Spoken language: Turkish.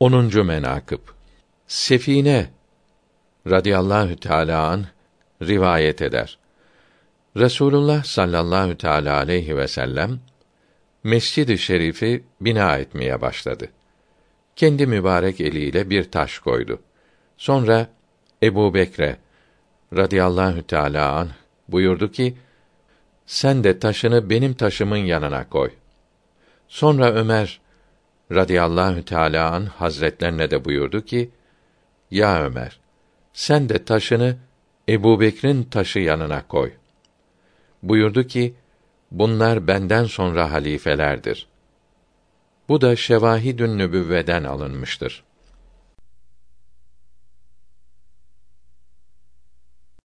10. menakıb Sefine radıyallahu teala an rivayet eder. Resulullah sallallahu teala aleyhi ve sellem Mescid-i Şerif'i bina etmeye başladı. Kendi mübarek eliyle bir taş koydu. Sonra Ebu Bekre radıyallahu teala an buyurdu ki, sen de taşını benim taşımın yanına koy. Sonra Ömer radıyallahu teala an hazretlerine de buyurdu ki: Ya Ömer, sen de taşını Ebu Bekir'in taşı yanına koy. Buyurdu ki, bunlar benden sonra halifelerdir. Bu da şevahidün nübüvveden alınmıştır.